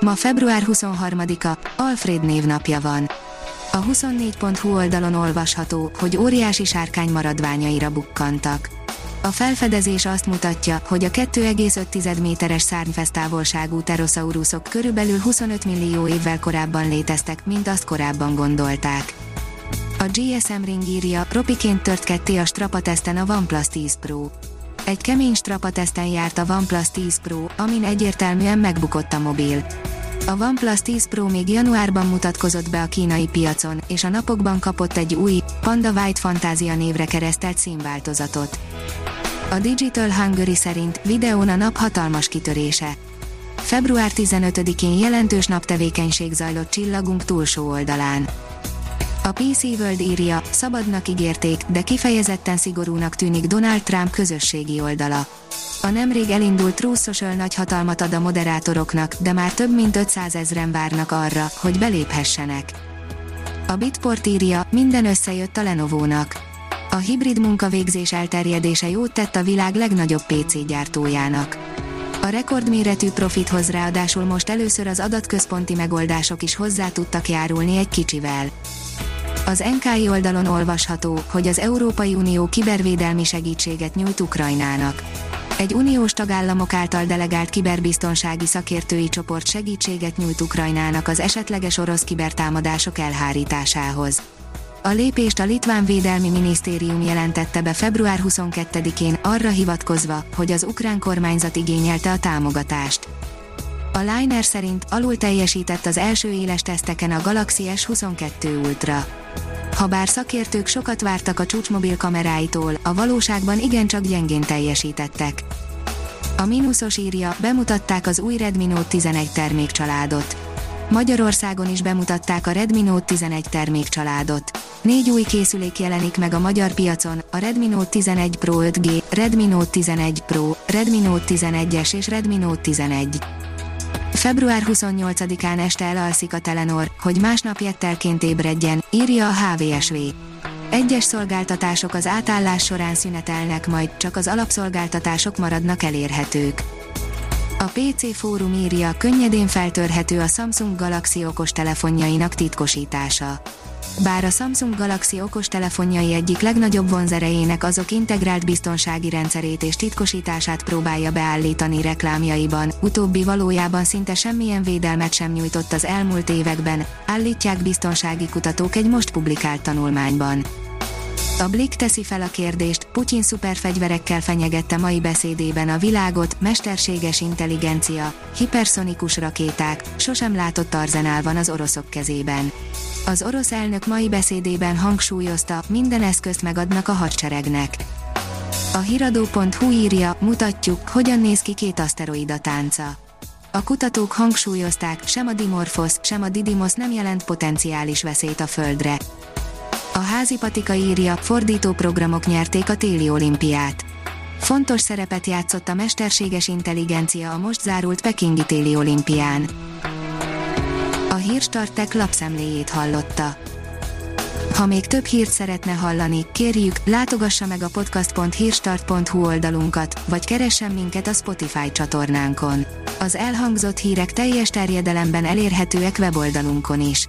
Ma február 23-a, Alfred névnapja van. A 24.hu oldalon olvasható, hogy óriási sárkány maradványaira bukkantak. A felfedezés azt mutatja, hogy a 2,5 méteres szárnyfesztávolságú pterosaurusok körülbelül 25 millió évvel korábban léteztek, mint azt korábban gondolták. A GSM Ring írja, propiként tört ketté a strapateszten a OnePlus 10 Pro. Egy kemény strapateszten járt a OnePlus 10 Pro, amin egyértelműen megbukott a mobil. A OnePlus 10 Pro még januárban mutatkozott be a kínai piacon, és a napokban kapott egy új, Panda White Fantasia névre keresztelt színváltozatot. A Digital Hungary szerint videón a nap hatalmas kitörése. Február 15-én jelentős naptevékenység zajlott csillagunk túlsó oldalán. A PC World írja, szabadnak ígérték, de kifejezetten szigorúnak tűnik Donald Trump közösségi oldala. A nemrég elindult True Social nagy hatalmat ad a moderátoroknak, de már több mint 500 ezren várnak arra, hogy beléphessenek. A Bitport írja, minden összejött a Lenovo-nak. A hibrid munkavégzés elterjedése jót tett a világ legnagyobb PC gyártójának. A rekordméretű profithoz ráadásul most először az adatközponti megoldások is hozzá tudtak járulni egy kicsivel. Az NKI oldalon olvasható, hogy az Európai Unió kibervédelmi segítséget nyújt Ukrajnának. Egy uniós tagállamok által delegált kiberbiztonsági szakértői csoport segítséget nyújt Ukrajnának az esetleges orosz kibertámadások elhárításához. A lépést a Litván Védelmi Minisztérium jelentette be február 22-én, arra hivatkozva, hogy az ukrán kormányzat igényelte a támogatást. A Liner szerint alul teljesített az első éles teszteken a Galaxy S22 Ultra. Habár szakértők sokat vártak a csúcsmobil kameráitól, a valóságban igencsak gyengén teljesítettek. A mínuszos írja, bemutatták az új Redmi Note 11 termékcsaládot. Magyarországon is bemutatták a Redmi Note 11 termékcsaládot. Négy új készülék jelenik meg a magyar piacon, a Redmi Note 11 Pro 5G, Redmi Note 11 Pro, Redmi Note 11-es és Redmi Note 11. Február 28-án este elalszik a Telenor, hogy másnap jettelként ébredjen, írja a HVSV. Egyes szolgáltatások az átállás során szünetelnek majd, csak az alapszolgáltatások maradnak elérhetők. A PC Fórum írja, könnyedén feltörhető a Samsung Galaxy okostelefonjainak titkosítása. Bár a Samsung Galaxy okostelefonjai egyik legnagyobb vonzerejének azok integrált biztonsági rendszerét és titkosítását próbálja beállítani reklámjaiban, utóbbi valójában szinte semmilyen védelmet sem nyújtott az elmúlt években, állítják biztonsági kutatók egy most publikált tanulmányban. A Blick teszi fel a kérdést, Putyin szuperfegyverekkel fenyegette mai beszédében a világot, mesterséges intelligencia, hiperszonikus rakéták, sosem látott arzenál van az oroszok kezében. Az orosz elnök mai beszédében hangsúlyozta, minden eszközt megadnak a hadseregnek. A hiradó.hu írja, mutatjuk, hogyan néz ki két aszteroida tánca. A kutatók hangsúlyozták, sem a Dimorphos, sem a Didymos nem jelent potenciális veszélyt a Földre. A házi patika írja, fordító programok nyerték a téli olimpiát. Fontos szerepet játszott a mesterséges intelligencia a most zárult Pekingi téli olimpián. A hírstartek lapszemléjét hallotta. Ha még több hírt szeretne hallani, kérjük, látogassa meg a podcast.hírstart.hu oldalunkat, vagy keressen minket a Spotify csatornánkon. Az elhangzott hírek teljes terjedelemben elérhetőek weboldalunkon is.